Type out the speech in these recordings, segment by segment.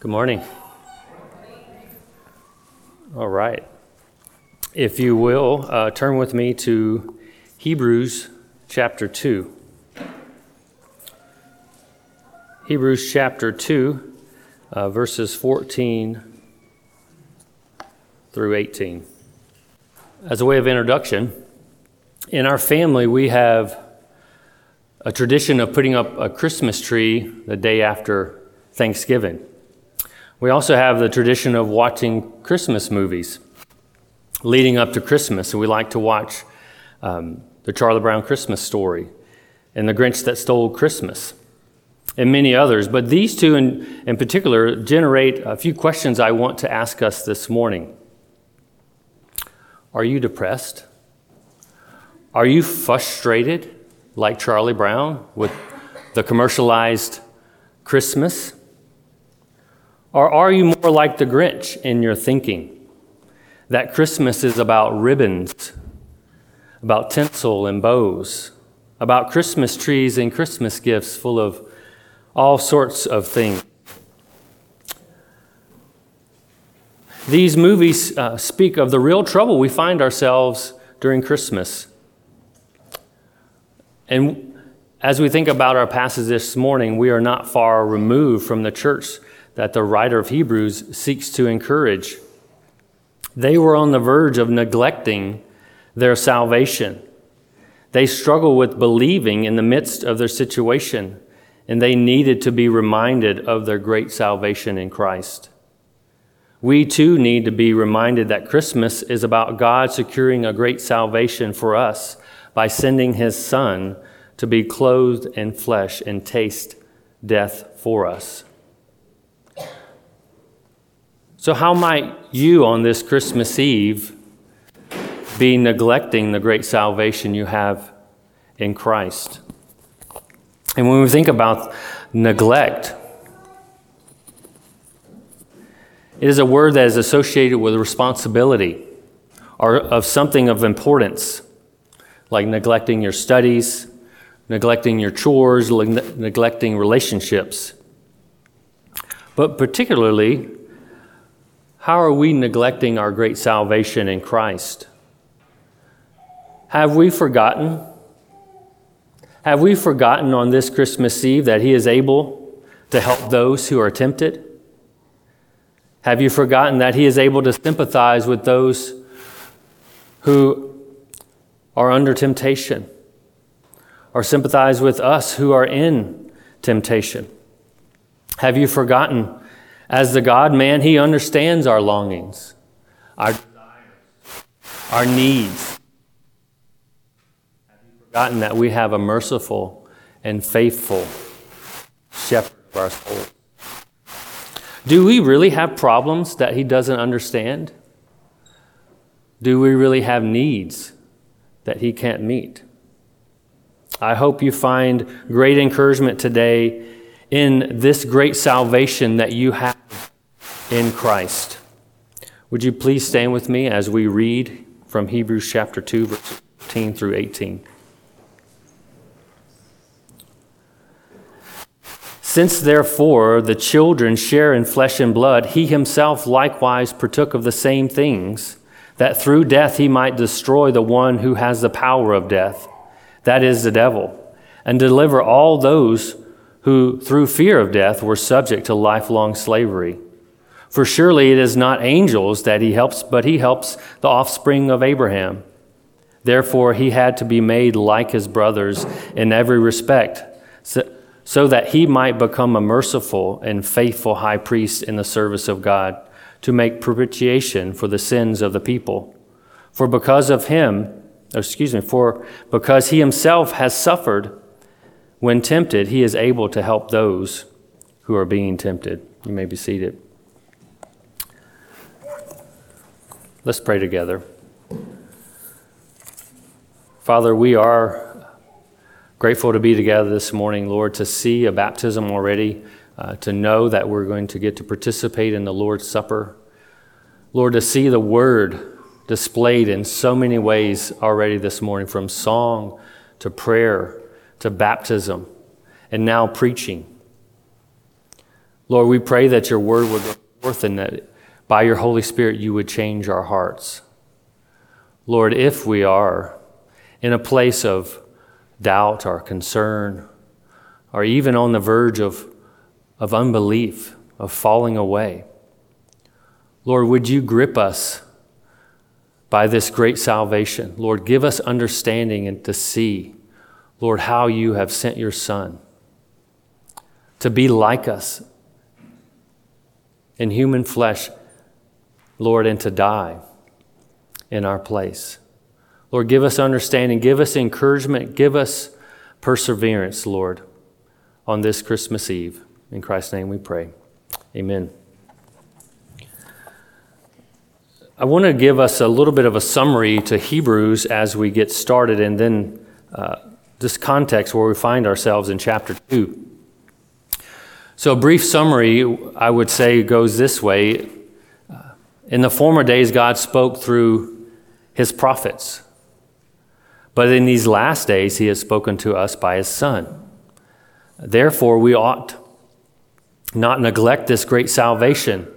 Good morning. All right. If you will, uh, turn with me to Hebrews chapter 2. Hebrews chapter 2, uh, verses 14 through 18. As a way of introduction, in our family, we have a tradition of putting up a Christmas tree the day after Thanksgiving. We also have the tradition of watching Christmas movies leading up to Christmas. And we like to watch um, the Charlie Brown Christmas story and the Grinch that stole Christmas and many others. But these two in, in particular generate a few questions I want to ask us this morning. Are you depressed? Are you frustrated like Charlie Brown with the commercialized Christmas? Or are you more like the Grinch in your thinking? That Christmas is about ribbons, about tinsel and bows, about Christmas trees and Christmas gifts full of all sorts of things. These movies uh, speak of the real trouble we find ourselves during Christmas. And as we think about our passage this morning, we are not far removed from the church that the writer of Hebrews seeks to encourage. They were on the verge of neglecting their salvation. They struggle with believing in the midst of their situation, and they needed to be reminded of their great salvation in Christ. We too need to be reminded that Christmas is about God securing a great salvation for us by sending his Son to be clothed in flesh and taste death for us. So, how might you on this Christmas Eve be neglecting the great salvation you have in Christ? And when we think about neglect, it is a word that is associated with responsibility or of something of importance, like neglecting your studies, neglecting your chores, neglecting relationships. But particularly, how are we neglecting our great salvation in Christ? Have we forgotten? Have we forgotten on this Christmas Eve that He is able to help those who are tempted? Have you forgotten that He is able to sympathize with those who are under temptation or sympathize with us who are in temptation? Have you forgotten as the God man, he understands our longings, our desires, our needs. Have you forgotten that we have a merciful and faithful shepherd of our souls? Do we really have problems that he doesn't understand? Do we really have needs that he can't meet? I hope you find great encouragement today in this great salvation that you have in Christ. Would you please stand with me as we read from Hebrews chapter 2, verse 15 through 18? Since therefore the children share in flesh and blood, he himself likewise partook of the same things, that through death he might destroy the one who has the power of death, that is, the devil, and deliver all those who, through fear of death, were subject to lifelong slavery. For surely it is not angels that he helps, but he helps the offspring of Abraham. Therefore, he had to be made like his brothers in every respect, so, so that he might become a merciful and faithful high priest in the service of God, to make propitiation for the sins of the people. For because of him, excuse me, for because he himself has suffered when tempted, he is able to help those who are being tempted. You may be seated. Let's pray together. Father, we are grateful to be together this morning, Lord, to see a baptism already, uh, to know that we're going to get to participate in the Lord's Supper. Lord, to see the Word displayed in so many ways already this morning, from song to prayer to baptism, and now preaching. Lord, we pray that your word would go forth and that by your Holy Spirit you would change our hearts. Lord, if we are in a place of doubt or concern, or even on the verge of, of unbelief, of falling away, Lord, would you grip us by this great salvation? Lord, give us understanding and to see, Lord, how you have sent your Son to be like us in human flesh, Lord, and to die in our place. Lord, give us understanding, give us encouragement, give us perseverance, Lord, on this Christmas Eve. In Christ's name we pray. Amen. I want to give us a little bit of a summary to Hebrews as we get started, and then uh, this context where we find ourselves in chapter 2. So, a brief summary, I would say, goes this way. Uh, in the former days, God spoke through his prophets. But in these last days, he has spoken to us by his Son. Therefore, we ought not neglect this great salvation.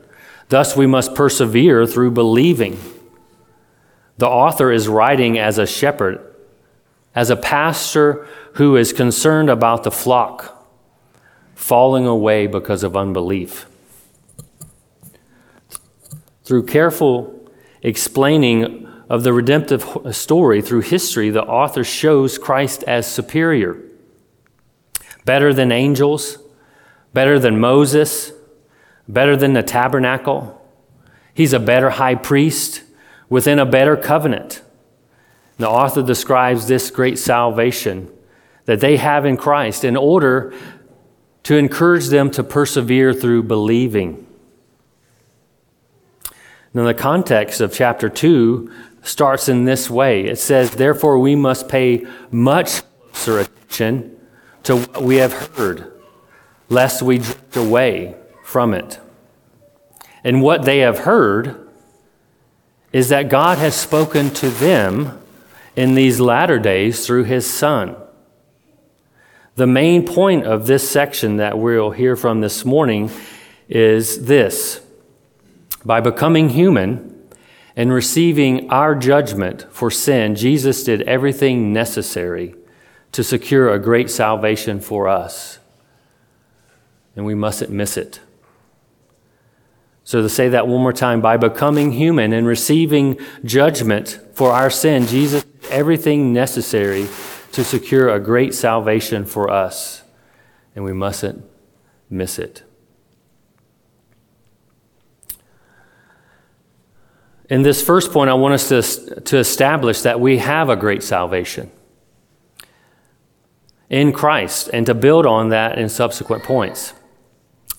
Thus, we must persevere through believing. The author is writing as a shepherd, as a pastor who is concerned about the flock falling away because of unbelief. Through careful explaining of the redemptive story through history, the author shows Christ as superior, better than angels, better than Moses, better than the tabernacle. He's a better high priest within a better covenant. The author describes this great salvation that they have in Christ in order to encourage them to persevere through believing. Now, the context of chapter 2 starts in this way it says, Therefore, we must pay much closer attention to what we have heard, lest we drift away from it. And what they have heard is that God has spoken to them in these latter days through his Son. The main point of this section that we'll hear from this morning is this by becoming human and receiving our judgment for sin, Jesus did everything necessary to secure a great salvation for us. And we mustn't miss it. So, to say that one more time, by becoming human and receiving judgment for our sin, Jesus did everything necessary to secure a great salvation for us, and we mustn't miss it. In this first point, I want us to, to establish that we have a great salvation in Christ and to build on that in subsequent points.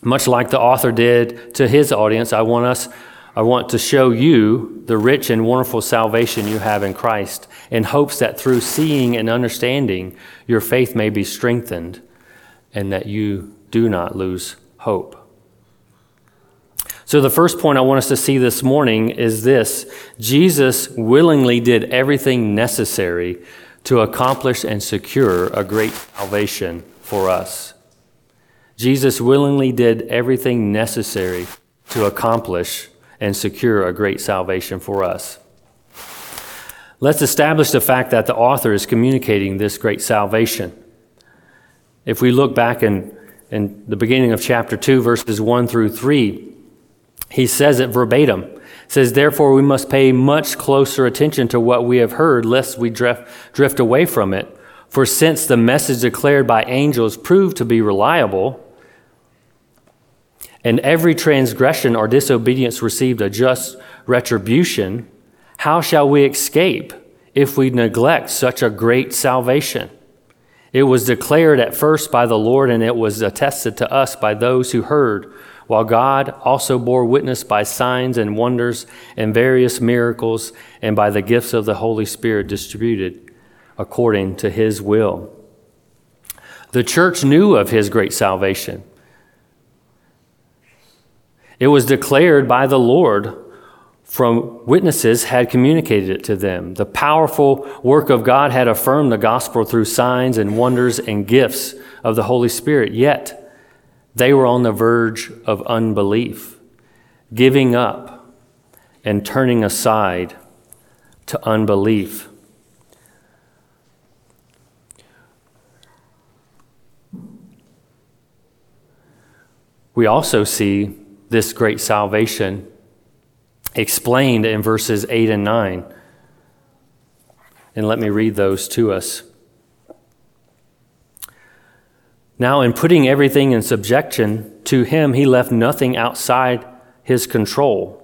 Much like the author did to his audience, I want us I want to show you the rich and wonderful salvation you have in Christ in hopes that through seeing and understanding, your faith may be strengthened and that you do not lose hope. So, the first point I want us to see this morning is this Jesus willingly did everything necessary to accomplish and secure a great salvation for us. Jesus willingly did everything necessary to accomplish and secure a great salvation for us. Let's establish the fact that the author is communicating this great salvation. If we look back in, in the beginning of chapter 2, verses 1 through 3, he says it verbatim. Says, Therefore, we must pay much closer attention to what we have heard, lest we drift, drift away from it. For since the message declared by angels proved to be reliable, and every transgression or disobedience received a just retribution, how shall we escape if we neglect such a great salvation? It was declared at first by the Lord, and it was attested to us by those who heard, while God also bore witness by signs and wonders and various miracles, and by the gifts of the Holy Spirit distributed according to his will. The church knew of his great salvation. It was declared by the Lord from witnesses had communicated it to them. The powerful work of God had affirmed the gospel through signs and wonders and gifts of the Holy Spirit. Yet, They were on the verge of unbelief, giving up and turning aside to unbelief. We also see this great salvation explained in verses 8 and 9. And let me read those to us. Now, in putting everything in subjection to him, he left nothing outside his control.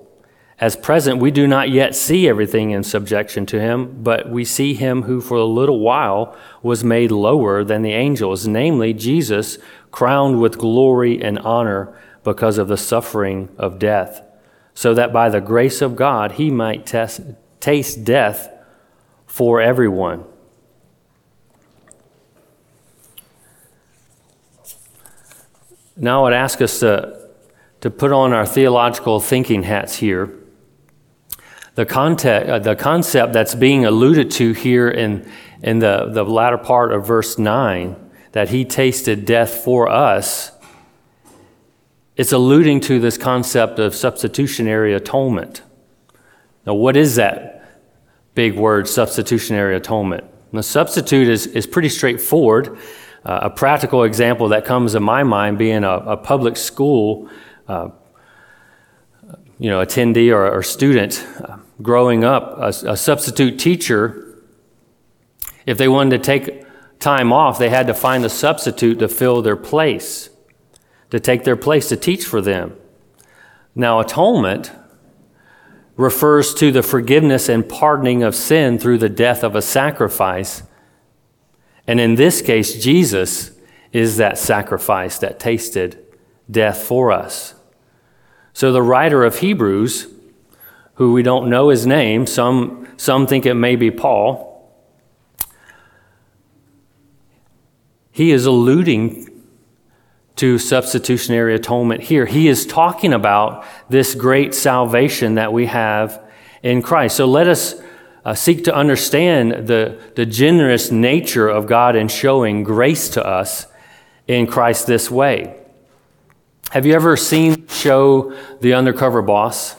As present, we do not yet see everything in subjection to him, but we see him who for a little while was made lower than the angels, namely Jesus, crowned with glory and honor because of the suffering of death, so that by the grace of God he might test, taste death for everyone. Now, I would ask us to, to put on our theological thinking hats here. The, context, uh, the concept that's being alluded to here in, in the, the latter part of verse 9, that he tasted death for us, it's alluding to this concept of substitutionary atonement. Now, what is that big word, substitutionary atonement? The substitute is, is pretty straightforward. Uh, a practical example that comes to my mind being a, a public school, uh, you know, attendee or, or student uh, growing up, a, a substitute teacher, if they wanted to take time off, they had to find a substitute to fill their place, to take their place to teach for them. Now, atonement refers to the forgiveness and pardoning of sin through the death of a sacrifice and in this case, Jesus is that sacrifice that tasted death for us. So the writer of Hebrews, who we don't know his name, some, some think it may be Paul, he is alluding to substitutionary atonement here. He is talking about this great salvation that we have in Christ. So let us uh, seek to understand the, the generous nature of God in showing grace to us in Christ this way. Have you ever seen show The Undercover Boss?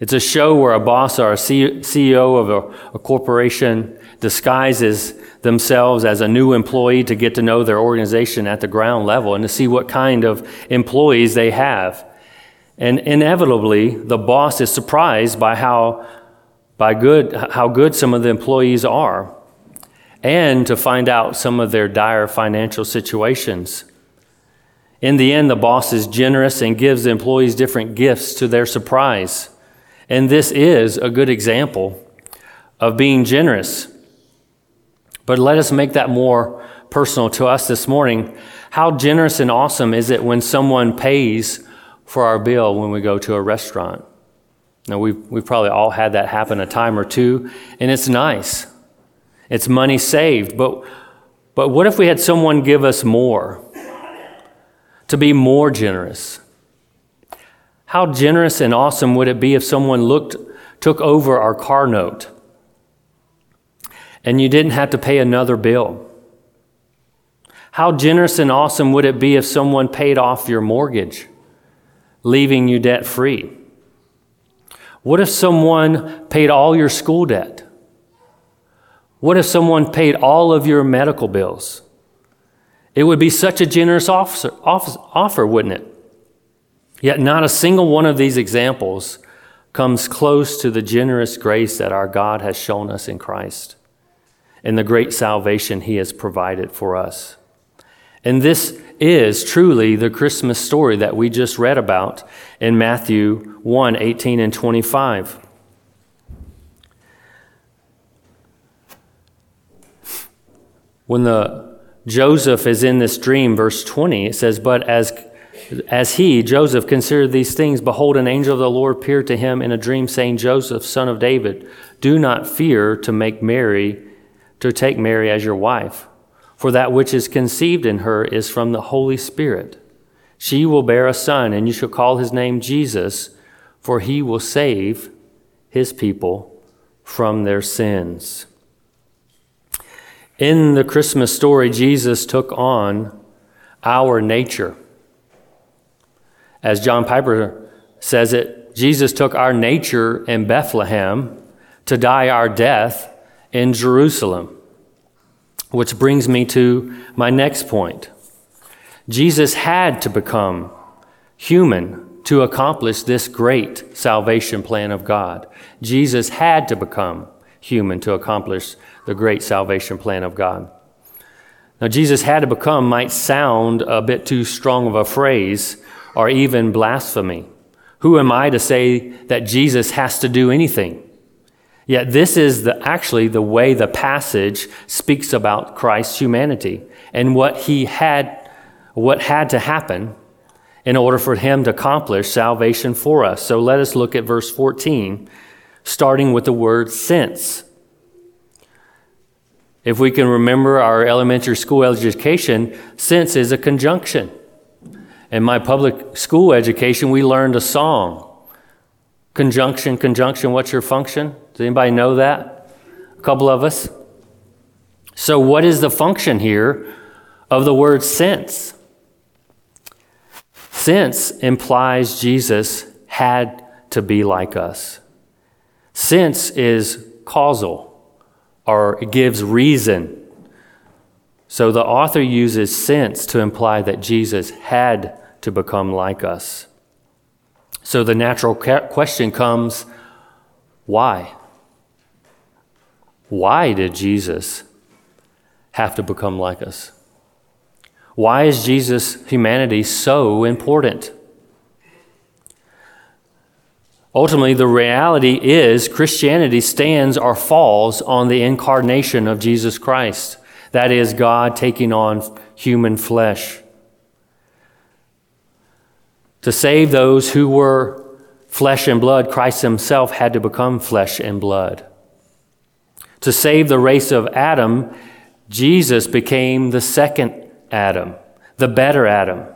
It's a show where a boss or a CEO of a, a corporation disguises themselves as a new employee to get to know their organization at the ground level and to see what kind of employees they have. And inevitably, the boss is surprised by how by good, how good some of the employees are, and to find out some of their dire financial situations. In the end, the boss is generous and gives the employees different gifts to their surprise. And this is a good example of being generous. But let us make that more personal to us this morning. How generous and awesome is it when someone pays for our bill when we go to a restaurant? Now, we've, we've probably all had that happen a time or two, and it's nice. It's money saved. But, but what if we had someone give us more? To be more generous? How generous and awesome would it be if someone looked, took over our car note and you didn't have to pay another bill? How generous and awesome would it be if someone paid off your mortgage, leaving you debt free? What if someone paid all your school debt? What if someone paid all of your medical bills? It would be such a generous officer, offer, wouldn't it? Yet not a single one of these examples comes close to the generous grace that our God has shown us in Christ and the great salvation he has provided for us. And this is truly the Christmas story that we just read about in Matthew 1 18 and 25. When the Joseph is in this dream, verse 20, it says, But as as he, Joseph, considered these things, behold, an angel of the Lord appeared to him in a dream, saying, Joseph, son of David, do not fear to make Mary, to take Mary as your wife for that which is conceived in her is from the Holy Spirit. She will bear a son, and you shall call his name Jesus, for he will save his people from their sins. In the Christmas story, Jesus took on our nature. As John Piper says it, Jesus took our nature in Bethlehem to die our death in Jerusalem. Which brings me to my next point. Jesus had to become human to accomplish this great salvation plan of God. Jesus had to become human to accomplish the great salvation plan of God. Now, Jesus had to become might sound a bit too strong of a phrase or even blasphemy. Who am I to say that Jesus has to do anything? Yet this is the, actually the way the passage speaks about Christ's humanity and what he had, what had to happen in order for him to accomplish salvation for us. So let us look at verse 14, starting with the word since. If we can remember our elementary school education, since is a conjunction. In my public school education, we learned a song. Conjunction, conjunction, what's your function? Does anybody know that? A couple of us. So, what is the function here of the word since? Since implies Jesus had to be like us. Since is causal or it gives reason. So the author uses since to imply that Jesus had to become like us. So the natural question comes why? Why did Jesus have to become like us? Why is Jesus' humanity so important? Ultimately, the reality is Christianity stands or falls on the incarnation of Jesus Christ. That is, God taking on human flesh. To save those who were flesh and blood, Christ himself had to become flesh and blood. To save the race of Adam, Jesus became the second Adam, the better Adam.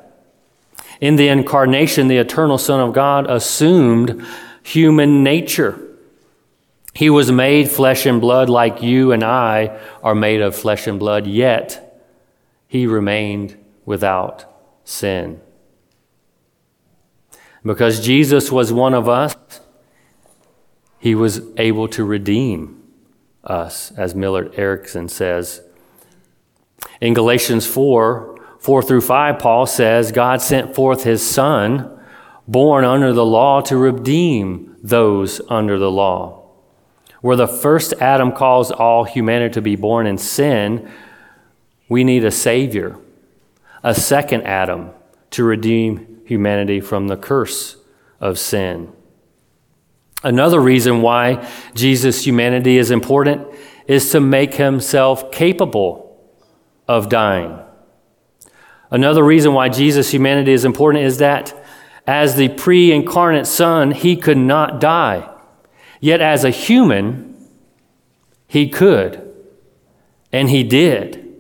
In the incarnation, the eternal Son of God assumed human nature. He was made flesh and blood like you and I are made of flesh and blood, yet he remained without sin. Because Jesus was one of us, he was able to redeem us, as Millard Erickson says. In Galatians 4 4 through 5, Paul says, God sent forth his Son born under the law to redeem those under the law. Where the first Adam caused all humanity to be born in sin, we need a Savior, a second Adam, to redeem humanity from the curse of sin. Another reason why Jesus' humanity is important is to make himself capable of dying. Another reason why Jesus' humanity is important is that as the pre incarnate Son, he could not die. Yet as a human, he could. And he did.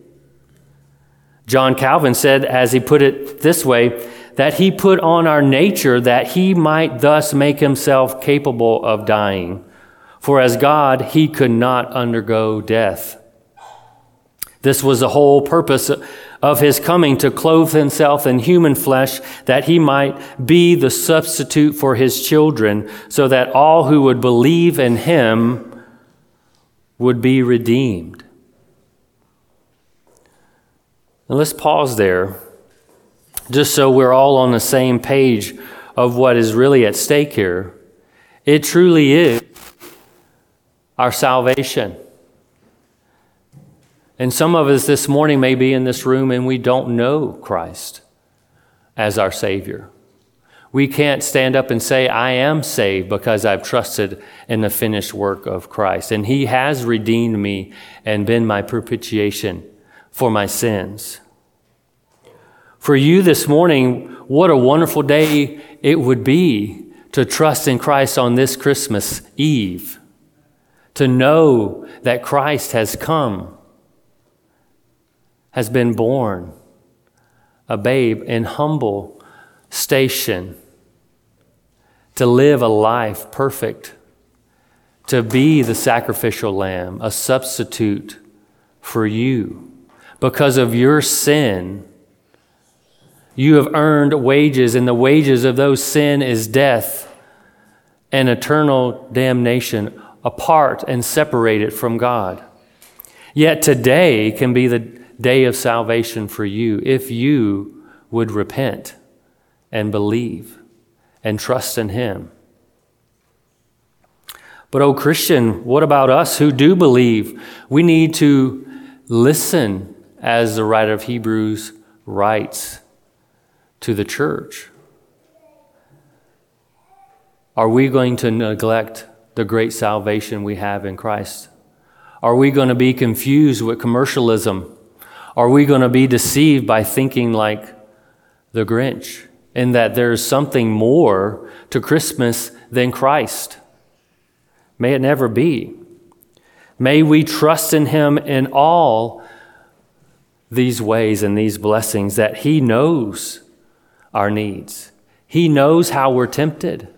John Calvin said, as he put it this way, that he put on our nature that he might thus make himself capable of dying. For as God, he could not undergo death. This was the whole purpose of his coming to clothe himself in human flesh that he might be the substitute for his children, so that all who would believe in him would be redeemed. Now let's pause there, just so we're all on the same page of what is really at stake here. It truly is our salvation. And some of us this morning may be in this room and we don't know Christ as our Savior. We can't stand up and say, I am saved because I've trusted in the finished work of Christ. And He has redeemed me and been my propitiation for my sins. For you this morning, what a wonderful day it would be to trust in Christ on this Christmas Eve, to know that Christ has come has been born, a babe in humble station, to live a life perfect, to be the sacrificial lamb, a substitute for you. Because of your sin, You have earned wages, and the wages of those sin is death and eternal damnation, apart and separated from God. Yet today can be the day of salvation for you if you would repent and believe and trust in Him. But, oh, Christian, what about us who do believe? We need to listen, as the writer of Hebrews writes to the church. Are we going to neglect the great salvation we have in Christ? Are we going to be confused with commercialism? Are we going to be deceived by thinking like the Grinch in that there's something more to Christmas than Christ? May it never be. May we trust in Him in all these ways and these blessings that He knows our needs. He knows how we're tempted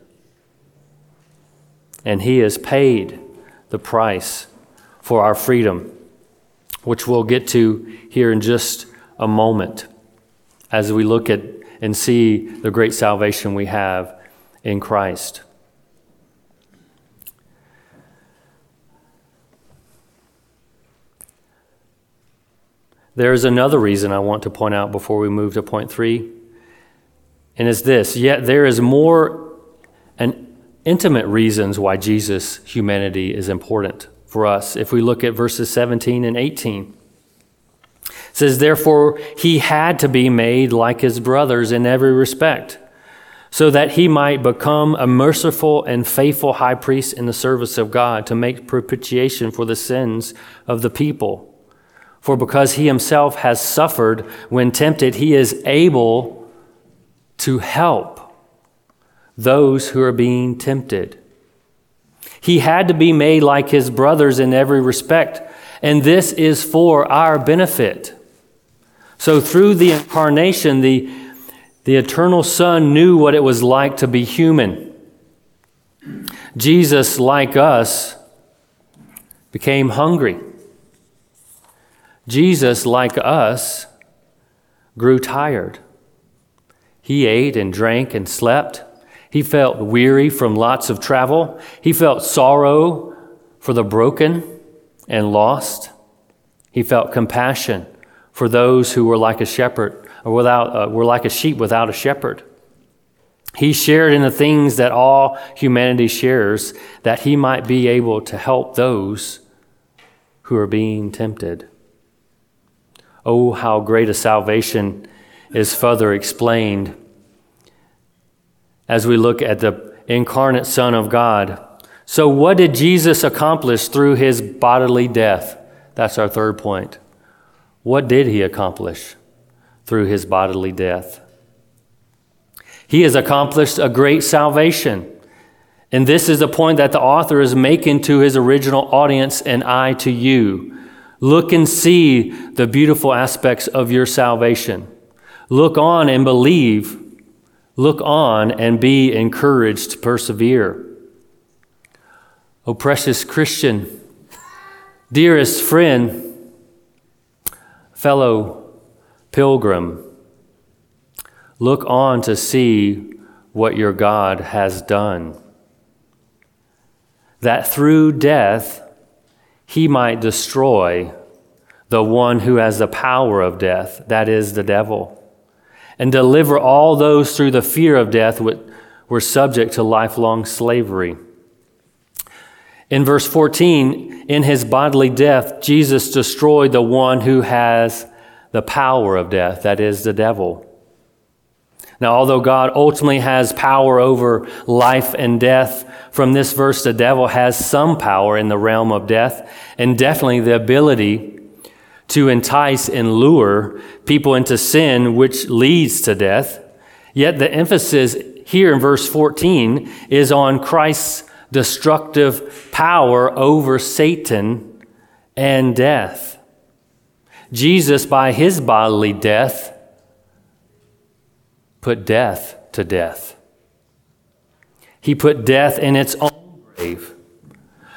and He has paid the price for our freedom, which we'll get to here in just a moment as we look at and see the great salvation we have in Christ. There is another reason I want to point out before we move to point three, and it's this yet there is more an intimate reasons why Jesus' humanity is important for us. If we look at verses 17 and 18, it says, Therefore, he had to be made like his brothers in every respect, so that he might become a merciful and faithful high priest in the service of God to make propitiation for the sins of the people. For because he himself has suffered when tempted, he is able to help those who are being tempted. He had to be made like his brothers in every respect, and this is for our benefit. So, through the incarnation, the, the eternal Son knew what it was like to be human. Jesus, like us, became hungry. Jesus, like us, grew tired. He ate and drank and slept. He felt weary from lots of travel. He felt sorrow for the broken and lost. He felt compassion for those who were like a shepherd or without, uh, were like a sheep without a shepherd. He shared in the things that all humanity shares, that he might be able to help those who are being tempted. Oh, how great a salvation is further explained as we look at the incarnate Son of God. So, what did Jesus accomplish through his bodily death? That's our third point. What did he accomplish through his bodily death? He has accomplished a great salvation. And this is the point that the author is making to his original audience and I to you. Look and see the beautiful aspects of your salvation. Look on and believe Look on and be encouraged to persevere. O oh, precious Christian, dearest friend, fellow pilgrim, look on to see what your God has done. That through death he might destroy the one who has the power of death, that is, the devil and deliver all those through the fear of death which were subject to lifelong slavery. In verse 14, in his bodily death, Jesus destroyed the one who has the power of death, that is, the devil. Now, although God ultimately has power over life and death, from this verse, the devil has some power in the realm of death and definitely the ability to entice and lure people into sin, which leads to death. Yet the emphasis here in verse 14 is on Christ's destructive power over Satan and death. Jesus, by his bodily death, put death to death. He put death in its own grave.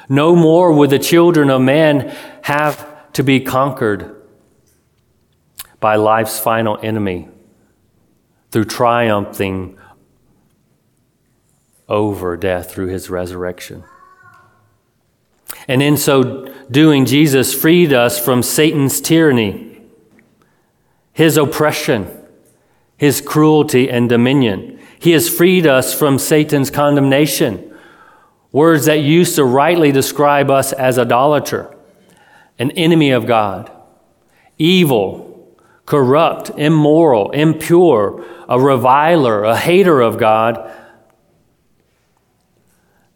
No more would the children of man have to be conquered by life's final enemy, through triumphing over death through his resurrection. And in so doing, Jesus freed us from Satan's tyranny, his oppression, his cruelty and dominion. He has freed us from Satan's condemnation, words that used to rightly describe us as idolater, an enemy of God, evil, corrupt, immoral, impure, a reviler, a hater of God.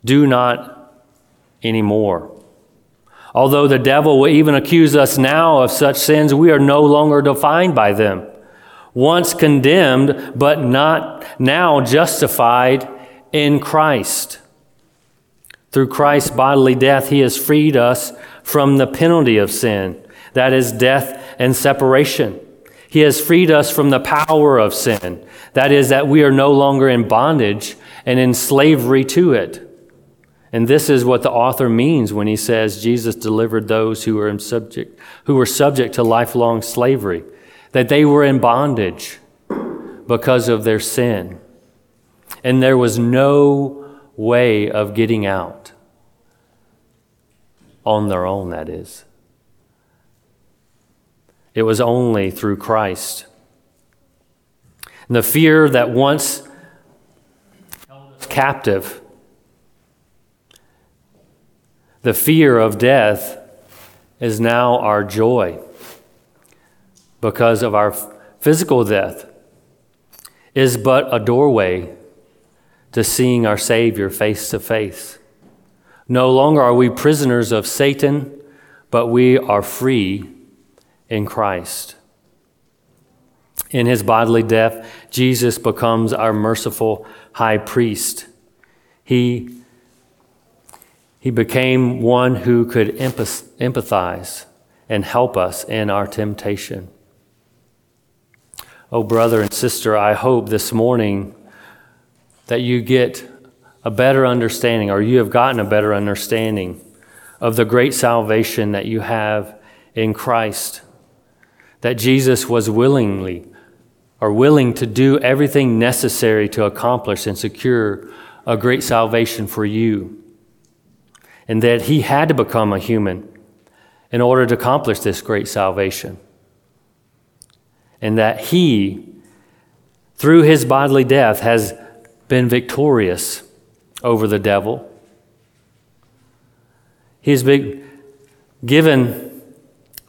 Do not anymore. Although the devil will even accuse us now of such sins, we are no longer defined by them. Once condemned, but not now justified in Christ. Through Christ's bodily death, he has freed us from the penalty of sin, that is, death and separation. He has freed us from the power of sin, that is, that we are no longer in bondage and in slavery to it. And this is what the author means when he says Jesus delivered those who were subject who were subject to lifelong slavery, that they were in bondage because of their sin. And there was no way of getting out on their own, that is. It was only through Christ. And the fear that once held us captive the fear of death is now our joy because of our physical death is but a doorway to seeing our Savior face to face. No longer are we prisoners of Satan, but we are free in Christ. In his bodily death, Jesus becomes our merciful high priest. He he became one who could empathize and help us in our temptation. Oh, brother and sister, I hope this morning that you get a better understanding, or you have gotten a better understanding of the great salvation that you have in Christ. That Jesus was willingly or willing to do everything necessary to accomplish and secure a great salvation for you and that he had to become a human in order to accomplish this great salvation. And that he, through his bodily death, has been victorious over the devil. He's been given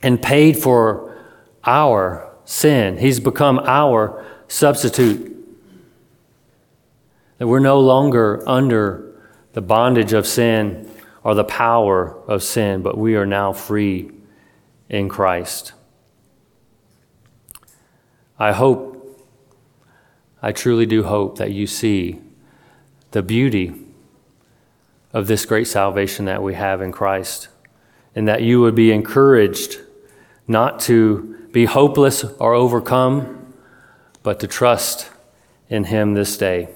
and paid for our sin. He's become our substitute. That we're no longer under the bondage of sin or the power of sin, but we are now free in Christ. I hope, I truly do hope that you see the beauty of this great salvation that we have in Christ, and that you would be encouraged not to be hopeless or overcome, but to trust in Him this day.